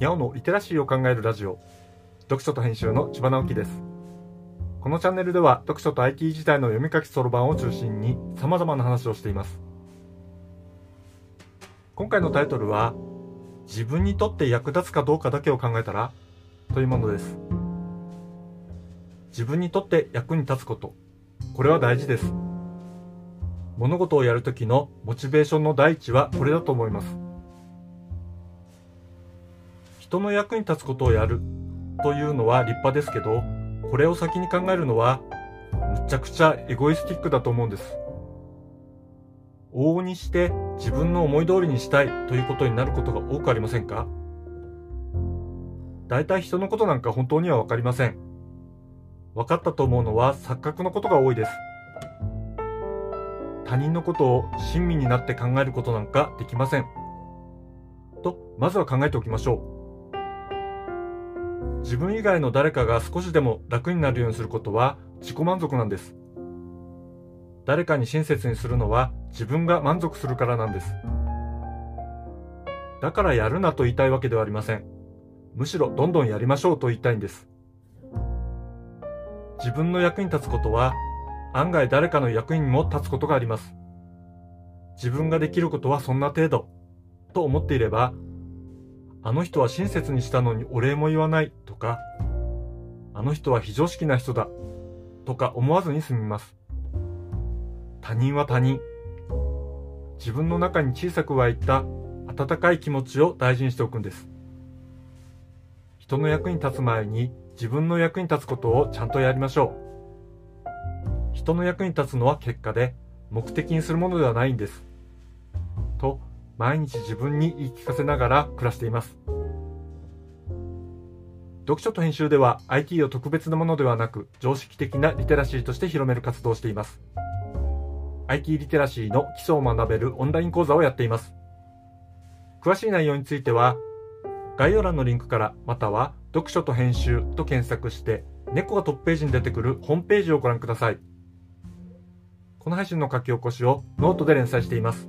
にゃおのリテラシーを考えるラジオ。読書と編集の千葉直樹です。このチャンネルでは読書と IT 時代の読み書きそろばんを中心に様々な話をしています。今回のタイトルは自分にとって役立つかどうかだけを考えたらというものです。自分にとって役に立つこと。これは大事です。物事をやるときのモチベーションの第一はこれだと思います。人の役に立つことをやる。というのは立派ですけどこれを先に考えるのはむちゃくちゃエゴイスティックだと思うんです。往々にして自分の思い通りにしたいということになることが多くありませんか？大体人のことなんか本当にはわかりません。分かったと思うのは錯覚のことが多いです。他人のことを親身になって考えることなんかできません。と、まずは考えておきましょう。自分以外の誰かが少しでも楽になるようにすることは自己満足なんです。誰かに親切にするのは自分が満足するからなんです。だからやるなと言いたいわけではありません。むしろどんどんやりましょうと言いたいんです。自分の役に立つことは案外誰かの役にも立つことがあります。自分ができることはそんな程度と思っていれば、あの人は親切にしたのにお礼も言わないとか、あの人は非常識な人だとか思わずに済みます。他人は他人。自分の中に小さく湧いた温かい気持ちを大事にしておくんです。人の役に立つ前に自分の役に立つことをちゃんとやりましょう。人の役に立つのは結果で目的にするものではないんです。と、毎日自分に言い聞かせながら暮らしています。読書と編集では IT を特別なものではなく常識的なリテラシーとして広める活動をしています。IT リテラシーの基礎を学べるオンライン講座をやっています。詳しい内容については概要欄のリンクからまたは読書と編集と検索して猫がトップページに出てくるホームページをご覧ください。この配信の書き起こしをノートで連載しています。